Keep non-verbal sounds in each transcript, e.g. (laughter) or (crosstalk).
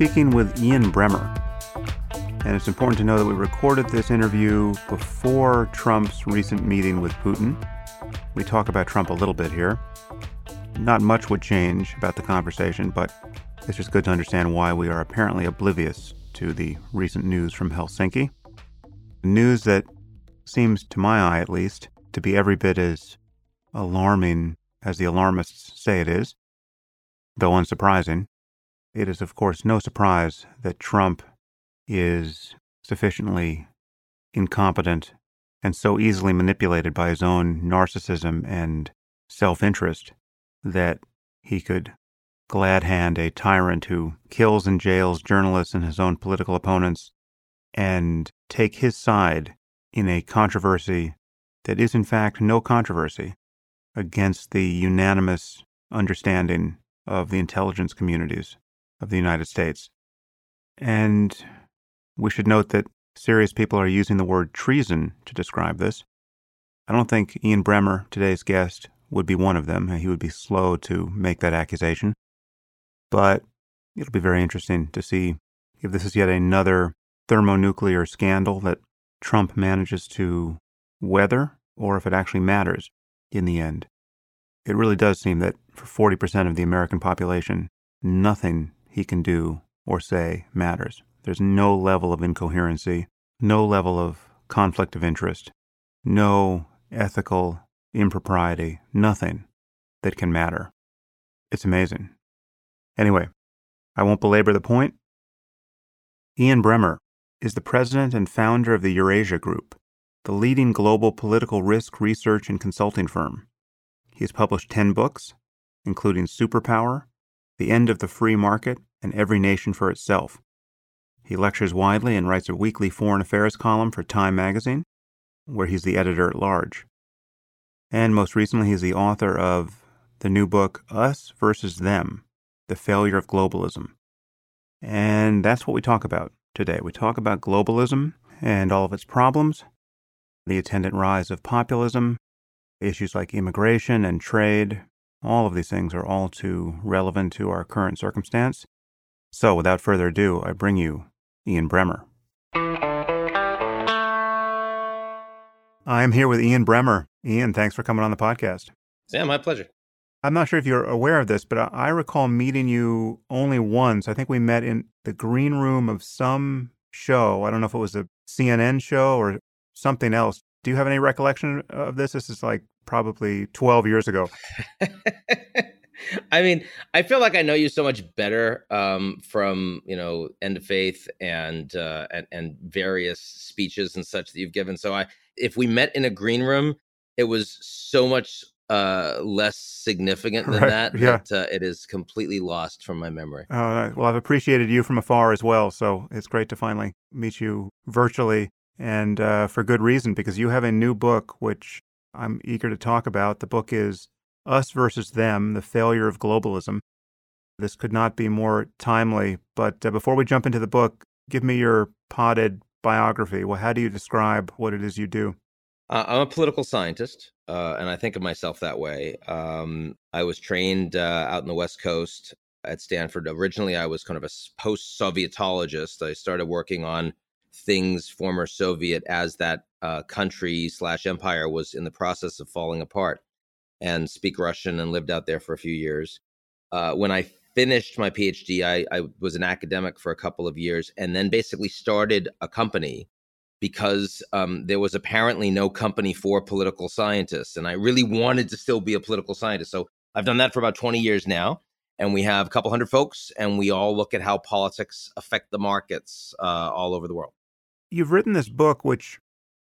speaking with Ian Bremmer. And it's important to know that we recorded this interview before Trump's recent meeting with Putin. We talk about Trump a little bit here. Not much would change about the conversation, but it's just good to understand why we are apparently oblivious to the recent news from Helsinki. News that seems, to my eye at least, to be every bit as alarming as the alarmists say it is, though unsurprising. It is, of course, no surprise that Trump is sufficiently incompetent and so easily manipulated by his own narcissism and self interest that he could glad hand a tyrant who kills and jails journalists and his own political opponents and take his side in a controversy that is, in fact, no controversy against the unanimous understanding of the intelligence communities of the United States. And we should note that serious people are using the word treason to describe this. I don't think Ian Bremmer, today's guest, would be one of them. He would be slow to make that accusation. But it'll be very interesting to see if this is yet another thermonuclear scandal that Trump manages to weather or if it actually matters in the end. It really does seem that for 40% of the American population, nothing he can do or say matters. There's no level of incoherency, no level of conflict of interest, no ethical impropriety, nothing that can matter. It's amazing. Anyway, I won't belabor the point. Ian Bremmer is the president and founder of the Eurasia Group, the leading global political risk research and consulting firm. He has published 10 books, including Superpower, The End of the Free Market, and Every Nation for Itself. He lectures widely and writes a weekly foreign affairs column for Time magazine, where he's the editor at large. And most recently, he's the author of the new book, Us versus Them The Failure of Globalism. And that's what we talk about today. We talk about globalism and all of its problems, the attendant rise of populism, issues like immigration and trade. All of these things are all too relevant to our current circumstance. So, without further ado, I bring you Ian Bremmer. I'm here with Ian Bremmer. Ian, thanks for coming on the podcast. Yeah, my pleasure. I'm not sure if you're aware of this, but I recall meeting you only once. I think we met in the green room of some show. I don't know if it was a CNN show or something else. Do you have any recollection of this? This is like probably 12 years ago. (laughs) I mean, I feel like I know you so much better um, from you know End of Faith and, uh, and and various speeches and such that you've given. So I, if we met in a green room, it was so much uh, less significant than right. that yeah. that uh, it is completely lost from my memory. Uh, well, I've appreciated you from afar as well, so it's great to finally meet you virtually, and uh, for good reason because you have a new book which I'm eager to talk about. The book is us versus Them The Failure of Globalism. This could not be more timely. But uh, before we jump into the book, give me your potted biography. Well, how do you describe what it is you do? Uh, I'm a political scientist, uh, and I think of myself that way. Um, I was trained uh, out in the West Coast at Stanford. Originally, I was kind of a post Sovietologist. I started working on things former Soviet as that uh, country slash empire was in the process of falling apart and speak Russian and lived out there for a few years. Uh, when I finished my PhD, I, I, was an academic for a couple of years and then basically started a company because um, there was apparently no company for political scientists. And I really wanted to still be a political scientist. So I've done that for about 20 years now. And we have a couple hundred folks, and we all look at how politics affect the markets uh, all over the world. You've written this book, which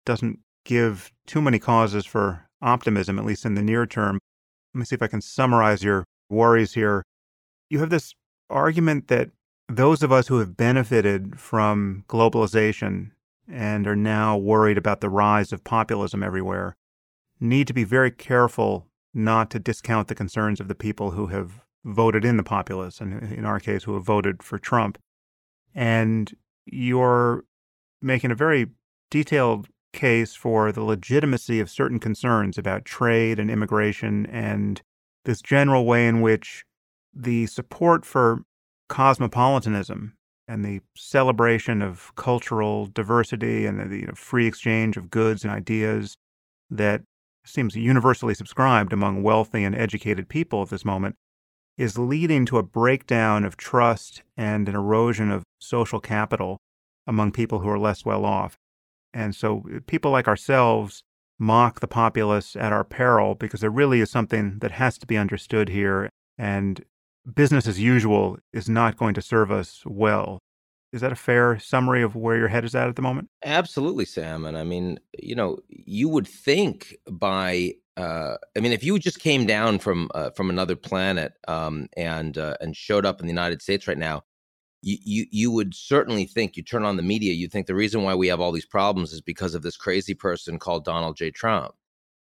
doesn't give too many causes for optimism, at least in the near term. Let me see if I can summarize your worries here. You have this argument that those of us who have benefited from globalization and are now worried about the rise of populism everywhere need to be very careful not to discount the concerns of the people who have voted in the populace, and in our case, who have voted for Trump. And you're making a very detailed case for the legitimacy of certain concerns about trade and immigration and this general way in which the support for cosmopolitanism and the celebration of cultural diversity and the you know, free exchange of goods and ideas that seems universally subscribed among wealthy and educated people at this moment is leading to a breakdown of trust and an erosion of social capital among people who are less well off. And so uh, people like ourselves mock the populace at our peril because there really is something that has to be understood here. And business as usual is not going to serve us well. Is that a fair summary of where your head is at at the moment? Absolutely, Sam. And I mean, you know, you would think by uh, I mean, if you just came down from uh, from another planet um, and uh, and showed up in the United States right now, you, you would certainly think you turn on the media, you think the reason why we have all these problems is because of this crazy person called Donald J. Trump,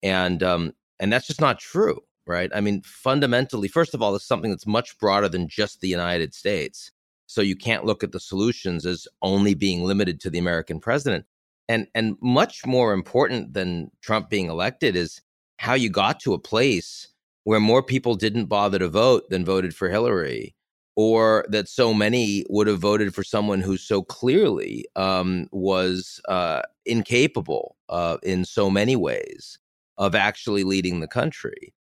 and um, and that's just not true, right? I mean, fundamentally, first of all, it's something that's much broader than just the United States. So you can't look at the solutions as only being limited to the American president. And and much more important than Trump being elected is how you got to a place where more people didn't bother to vote than voted for Hillary, or that so many would have voted for someone who so clearly um, was uh, incapable uh, in so many ways of actually leading the country.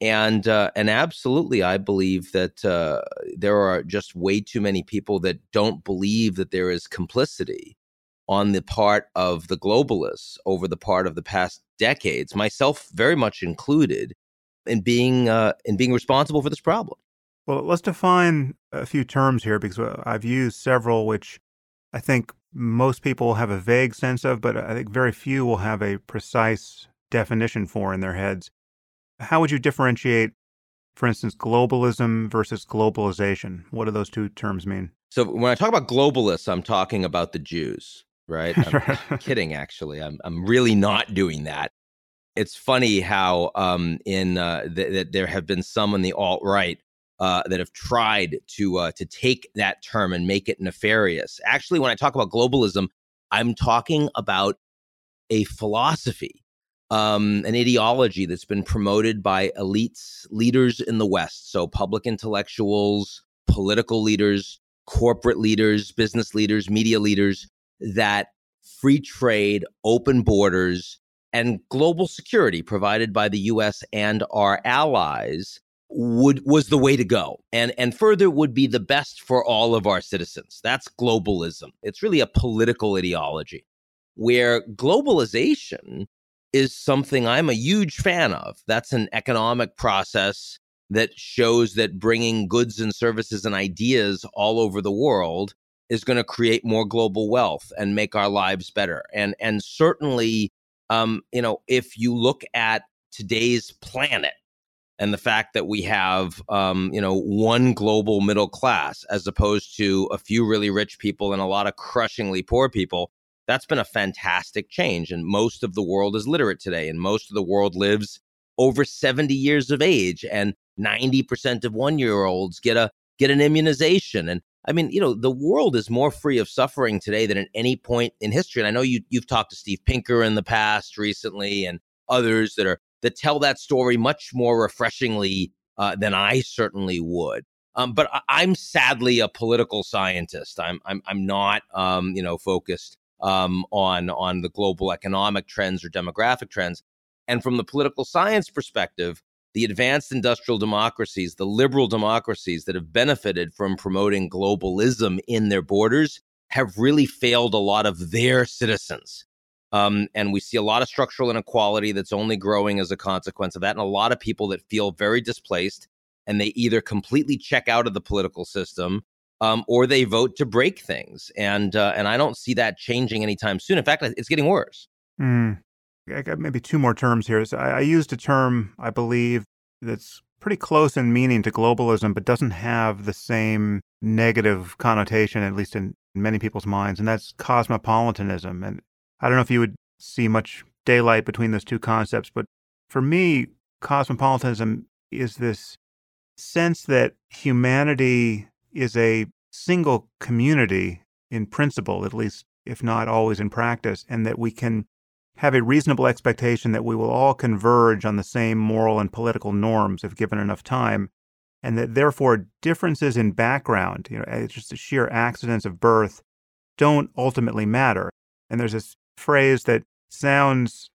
And uh, and absolutely, I believe that uh, there are just way too many people that don't believe that there is complicity on the part of the globalists over the part of the past decades, myself very much included, in being uh, in being responsible for this problem. Well, let's define a few terms here because uh, I've used several which I think most people have a vague sense of, but I think very few will have a precise definition for in their heads. How would you differentiate, for instance, globalism versus globalization? What do those two terms mean? So when I talk about globalists, I'm talking about the Jews right? I'm (laughs) kidding, actually. I'm I'm really not doing that. It's funny how um, in uh, th- that there have been some in the alt right uh, that have tried to uh, to take that term and make it nefarious. Actually, when I talk about globalism, I'm talking about a philosophy, um, an ideology that's been promoted by elites, leaders in the West, so public intellectuals, political leaders, corporate leaders, business leaders, media leaders that free trade, open borders, and global security provided by the US and our allies would was the way to go. And and further would be the best for all of our citizens. That's globalism. It's really a political ideology where globalization is something i'm a huge fan of. That's an economic process that shows that bringing goods and services and ideas all over the world is going to create more global wealth and make our lives better. And and certainly, um, you know, if you look at today's planet and the fact that we have, um, you know, one global middle class as opposed to a few really rich people and a lot of crushingly poor people, that's been a fantastic change. And most of the world is literate today, and most of the world lives over 70 years of age, and 90% of one year olds get a get an immunization and I mean, you know, the world is more free of suffering today than at any point in history. And I know you you've talked to Steve Pinker in the past recently and others that are that tell that story much more refreshingly uh, than I certainly would. Um, but I, am sadly a political scientist. I'm I'm I'm not um, you know focused um, on on the global economic trends or demographic trends. And from the political science perspective, the advanced industrial democracies, the liberal democracies that have benefited from promoting globalism in their borders, have really failed a lot of their citizens. Um, and we see a lot of structural inequality that's only growing as a consequence of that, and a lot of people that feel very displaced, and they either completely check out of the political system um, or they vote to break things. And uh, and I don't see that changing anytime soon. In fact, it's getting worse. Mm. I got maybe two more terms here. So I, I used a term, I believe, that's pretty close in meaning to globalism, but doesn't have the same negative connotation, at least in many people's minds, and that's cosmopolitanism. And I don't know if you would see much daylight between those two concepts, but for me, cosmopolitanism is this sense that humanity is a single community in principle, at least if not always in practice, and that we can have a reasonable expectation that we will all converge on the same moral and political norms if given enough time. and that therefore differences in background, you know, it's just the sheer accidents of birth, don't ultimately matter. And there's this phrase that sounds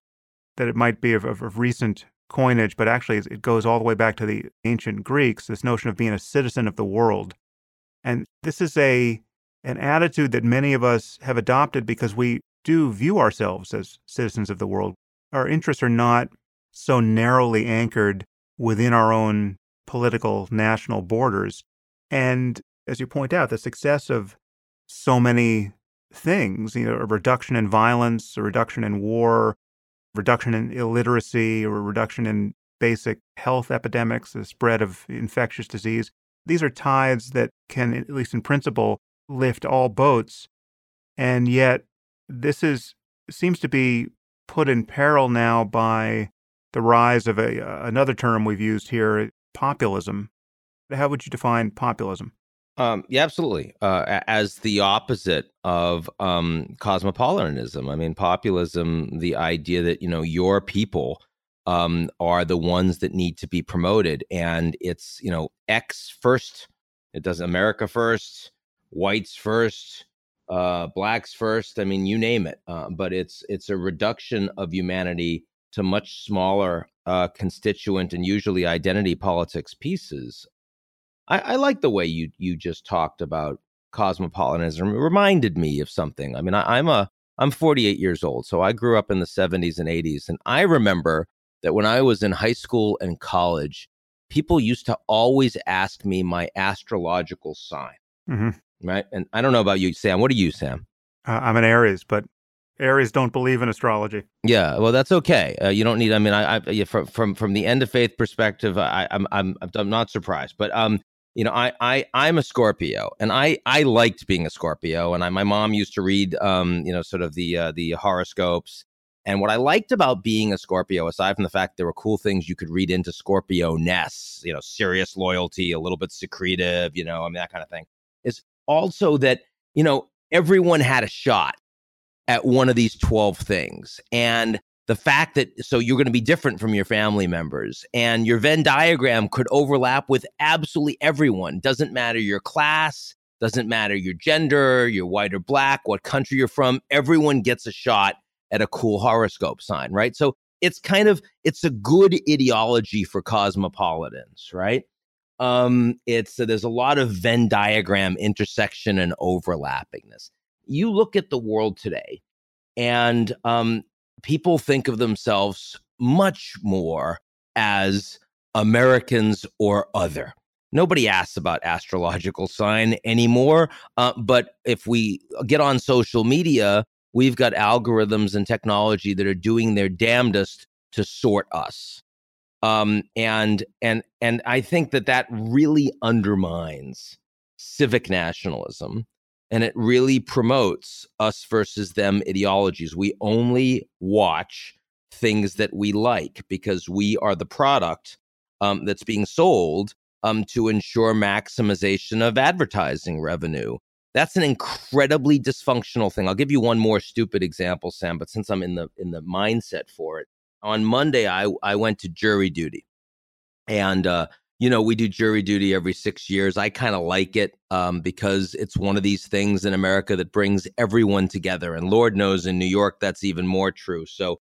that it might be of, of, of recent coinage, but actually it goes all the way back to the ancient Greeks. This notion of being a citizen of the world, and this is a an attitude that many of us have adopted because we do view ourselves as citizens of the world. Our interests are not so narrowly anchored within our own political national borders. And as you point out, the success of so many things, you know, a reduction in violence, a reduction in war, reduction in illiteracy, or a reduction in basic health epidemics, the spread of infectious disease. These are tides that can, at least in principle, lift all boats. And yet, this is seems to be put in peril now by the rise of a, another term we've used here, populism. How would you define populism? Um, yeah, absolutely. Uh, as the opposite of um, cosmopolitanism. I mean, populism, the idea that you know your people um, are the ones that need to be promoted, and it's you know X first. It does America first, whites first, uh, blacks first. I mean, you name it. Uh, but it's it's a reduction of humanity to much smaller uh, constituent and usually identity politics pieces. I, I like the way you you just talked about cosmopolitanism. It reminded me of something. I mean, I, I'm a I'm 48 years old, so I grew up in the 70s and 80s, and I remember that when I was in high school and college, people used to always ask me my astrological sign. Mm-hmm. Right, and I don't know about you, Sam. What are you, Sam? Uh, I'm an Aries, but Aries don't believe in astrology. Yeah, well, that's okay. Uh, you don't need. I mean, I, I from from from the end of faith perspective, I, I'm I'm I'm not surprised. But um, you know, I I I'm a Scorpio, and I I liked being a Scorpio, and I my mom used to read um, you know, sort of the uh, the horoscopes. And what I liked about being a Scorpio, aside from the fact there were cool things you could read into Scorpio ness, you know, serious loyalty, a little bit secretive, you know, I mean that kind of thing, is also that you know everyone had a shot at one of these 12 things. And the fact that so you're going to be different from your family members and your Venn diagram could overlap with absolutely everyone. Doesn't matter your class, doesn't matter your gender, you're white or black, what country you're from, everyone gets a shot at a cool horoscope sign, right? So it's kind of it's a good ideology for cosmopolitans, right? Um, it's uh, there's a lot of Venn diagram intersection and overlappingness you look at the world today and um, people think of themselves much more as Americans or other. Nobody asks about astrological sign anymore. Uh, but if we get on social media, we've got algorithms and technology that are doing their damnedest to sort us. Um, and and and I think that that really undermines civic nationalism and it really promotes us versus them ideologies. We only watch things that we like because we are the product um, that's being sold um, to ensure maximization of advertising revenue. That's an incredibly dysfunctional thing. I'll give you one more stupid example, Sam. But since I'm in the in the mindset for it, on Monday I I went to jury duty, and uh, you know, we do jury duty every six years. I kind of like it um, because it's one of these things in America that brings everyone together. And Lord knows in New York, that's even more true. So,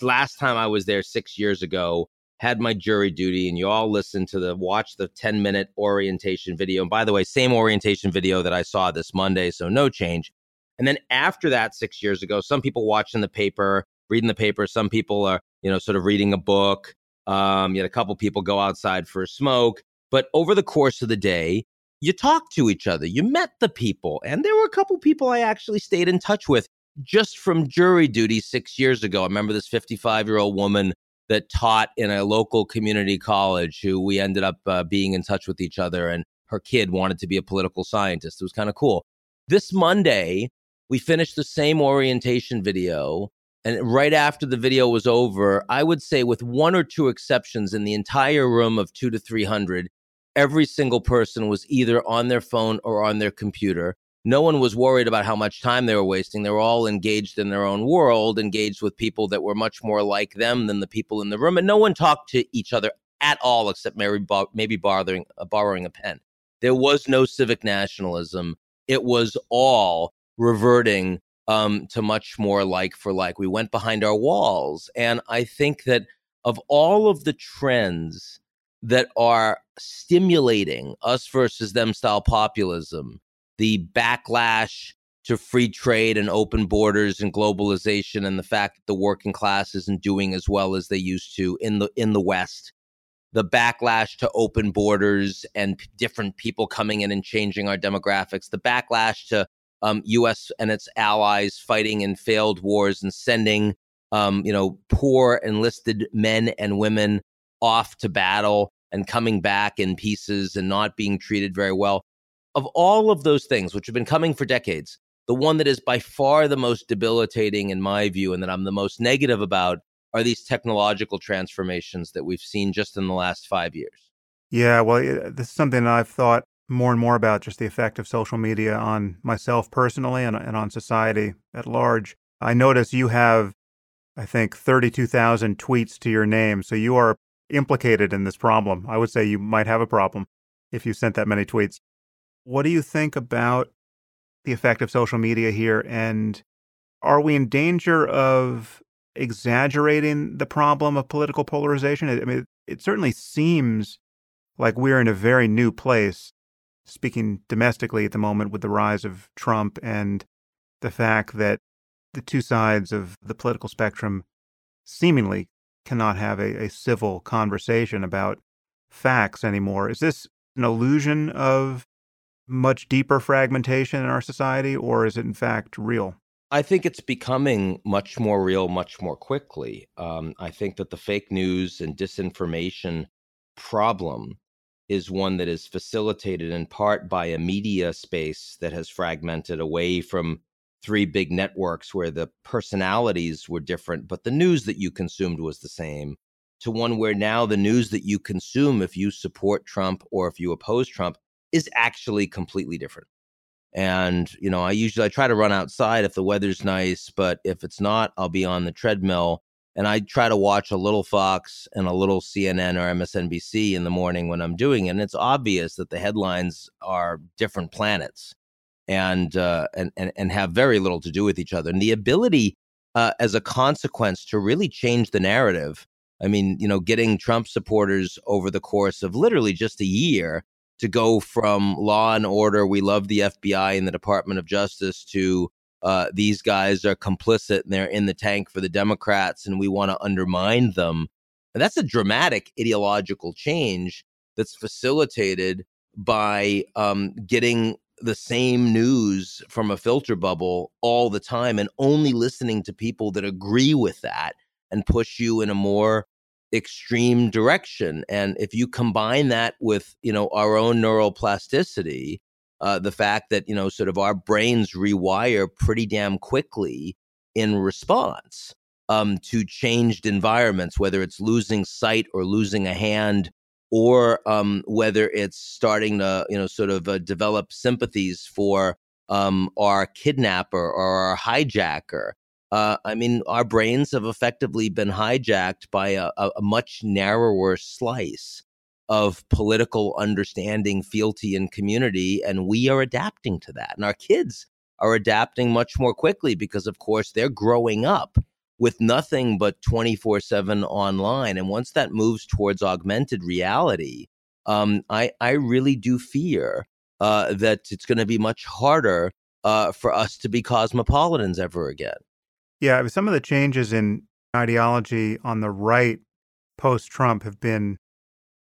last time I was there six years ago, had my jury duty, and you all listened to the watch the 10 minute orientation video. And by the way, same orientation video that I saw this Monday. So, no change. And then after that, six years ago, some people watching the paper, reading the paper, some people are, you know, sort of reading a book um, you had a couple people go outside for a smoke. But over the course of the day, you talked to each other, you met the people. And there were a couple people I actually stayed in touch with just from jury duty six years ago. I remember this 55 year old woman that taught in a local community college who we ended up uh, being in touch with each other. And her kid wanted to be a political scientist. It was kind of cool. This Monday, we finished the same orientation video and right after the video was over, I would say, with one or two exceptions in the entire room of two to 300, every single person was either on their phone or on their computer. No one was worried about how much time they were wasting. They were all engaged in their own world, engaged with people that were much more like them than the people in the room. And no one talked to each other at all, except maybe, maybe borrowing, uh, borrowing a pen. There was no civic nationalism. It was all reverting um, to much more like for like. We went behind our walls. And I think that of all of the trends that are stimulating us versus them style populism, the backlash to free trade and open borders and globalization and the fact that the working class isn't doing as well as they used to in the in the west the backlash to open borders and p- different people coming in and changing our demographics the backlash to um, us and its allies fighting in failed wars and sending um, you know poor enlisted men and women off to battle and coming back in pieces and not being treated very well of all of those things which have been coming for decades the one that is by far the most debilitating in my view and that I'm the most negative about are these technological transformations that we've seen just in the last five years. Yeah, well, this is something I've thought more and more about just the effect of social media on myself personally and, and on society at large. I notice you have, I think, 32,000 tweets to your name. So you are implicated in this problem. I would say you might have a problem if you sent that many tweets. What do you think about the effect of social media here? And are we in danger of exaggerating the problem of political polarization? I mean, it certainly seems like we're in a very new place, speaking domestically at the moment, with the rise of Trump and the fact that the two sides of the political spectrum seemingly cannot have a, a civil conversation about facts anymore. Is this an illusion of much deeper fragmentation in our society, or is it in fact real? I think it's becoming much more real, much more quickly. Um, I think that the fake news and disinformation problem is one that is facilitated in part by a media space that has fragmented away from three big networks where the personalities were different, but the news that you consumed was the same, to one where now the news that you consume, if you support Trump or if you oppose Trump, is actually completely different. And, you know, I usually I try to run outside if the weather's nice, but if it's not, I'll be on the treadmill and I try to watch a little Fox and a little CNN or MSNBC in the morning when I'm doing it. And it's obvious that the headlines are different planets and uh, and, and and have very little to do with each other. And the ability, uh, as a consequence, to really change the narrative. I mean, you know, getting Trump supporters over the course of literally just a year to go from law and order, we love the FBI and the Department of Justice, to uh, these guys are complicit and they're in the tank for the Democrats and we want to undermine them. And that's a dramatic ideological change that's facilitated by um, getting the same news from a filter bubble all the time and only listening to people that agree with that and push you in a more extreme direction. And if you combine that with, you know, our own neuroplasticity, uh, the fact that, you know, sort of our brains rewire pretty damn quickly in response um, to changed environments, whether it's losing sight or losing a hand, or um, whether it's starting to, you know, sort of uh, develop sympathies for um, our kidnapper or our hijacker. Uh, I mean, our brains have effectively been hijacked by a, a, much narrower slice of political understanding, fealty, and community. And we are adapting to that. And our kids are adapting much more quickly because, of course, they're growing up with nothing but 24 7 online. And once that moves towards augmented reality, um, I, I really do fear uh, that it's going to be much harder uh, for us to be cosmopolitans ever again. Yeah, some of the changes in ideology on the right post Trump have been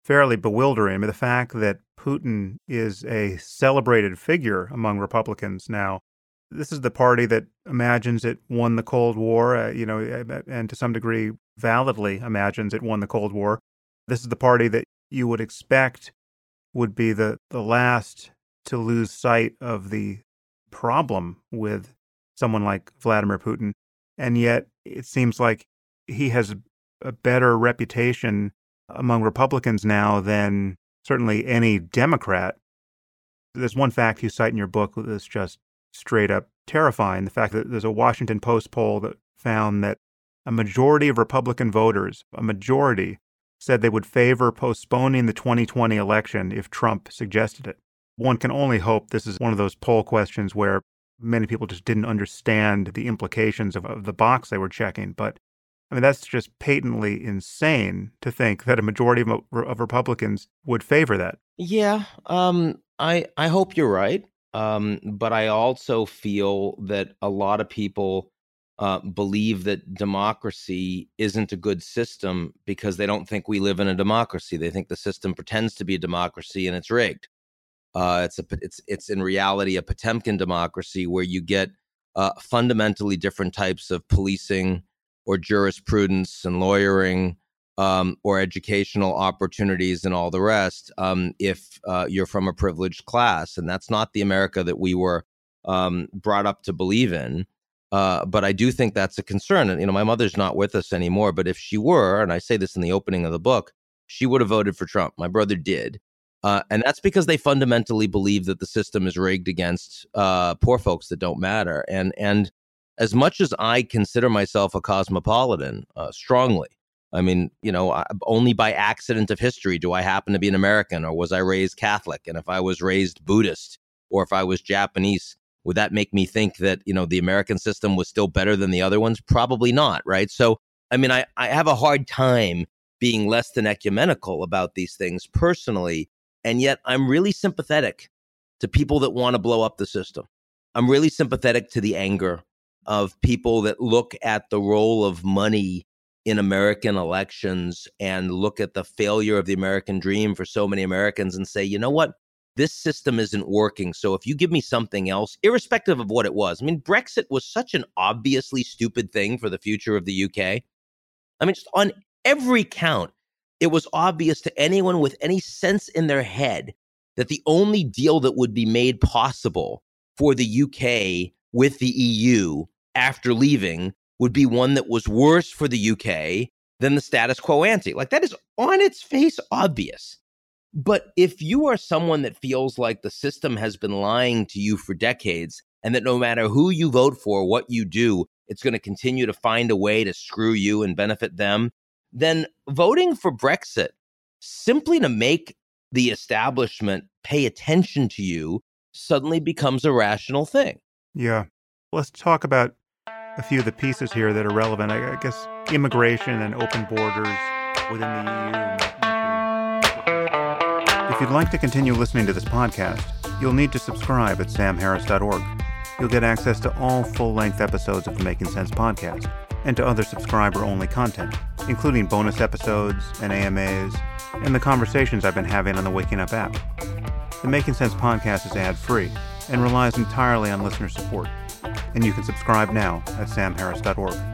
fairly bewildering. I mean, the fact that Putin is a celebrated figure among Republicans now. This is the party that imagines it won the Cold War, uh, you know, and to some degree validly imagines it won the Cold War. This is the party that you would expect would be the, the last to lose sight of the problem with someone like Vladimir Putin and yet it seems like he has a better reputation among Republicans now than certainly any Democrat. There's one fact you cite in your book that's just straight up terrifying the fact that there's a Washington Post poll that found that a majority of Republican voters, a majority, said they would favor postponing the 2020 election if Trump suggested it. One can only hope this is one of those poll questions where many people just didn't understand the implications of, of the box they were checking. But I mean, that's just patently insane to think that a majority of, of Republicans would favor that. Yeah, um, I I hope you're right. Um, but I also feel that a lot of people uh, believe that democracy isn't a good system because they don't think we live in a democracy. They think the system pretends to be a democracy and it's rigged. Uh, it's a it's it's in reality a Potemkin democracy where you get uh, fundamentally different types of policing or jurisprudence and lawyering um, or educational opportunities and all the rest um, if uh, you're from a privileged class, and that's not the America that we were um, brought up to believe in. Uh, but I do think that's a concern. And you know, my mother's not with us anymore. But if she were, and I say this in the opening of the book, she would have voted for Trump. My brother did. Uh, and that's because they fundamentally believe that the system is rigged against uh, poor folks that don't matter. And and as much as I consider myself a cosmopolitan, uh, strongly, I mean, you know, only by accident of history do I happen to be an American, or was I raised Catholic? And if I was raised Buddhist, or if I was Japanese, would that make me think that you know the American system was still better than the other ones? Probably not, right? So, I mean, I I have a hard time being less than ecumenical about these things personally and yet I'm really sympathetic to people that want to blow up the system. I'm really sympathetic to the anger of people that look at the role of money in American elections and look at the failure of the American dream for so many Americans and say, you know what? This system isn't working. So if you give me something else, irrespective of what it was, I mean, Brexit was such an obviously stupid thing for the future of the UK. I mean, just on every count, it was obvious to anyone with any sense in their head that the only deal that would be made possible for the UK with the EU after leaving would be one that was worse for the UK than the status quo ante. Like that is on its face obvious. But if you are someone that feels like the system has been lying to you for decades and that no matter who you vote for, what you do, it's going to continue to find a way to screw you and benefit them, then voting for Brexit simply to make the establishment pay attention to you suddenly becomes a rational thing. Yeah. Let's talk about a few of the pieces here that are relevant. I guess immigration and open borders within the EU. If you'd like to continue listening to this podcast, you'll need to subscribe at samharris.org. You'll get access to all full length episodes of the Making Sense podcast and to other subscriber only content, including bonus episodes and AMAs, and the conversations I've been having on the Waking Up app. The Making Sense podcast is ad free and relies entirely on listener support, and you can subscribe now at samharris.org.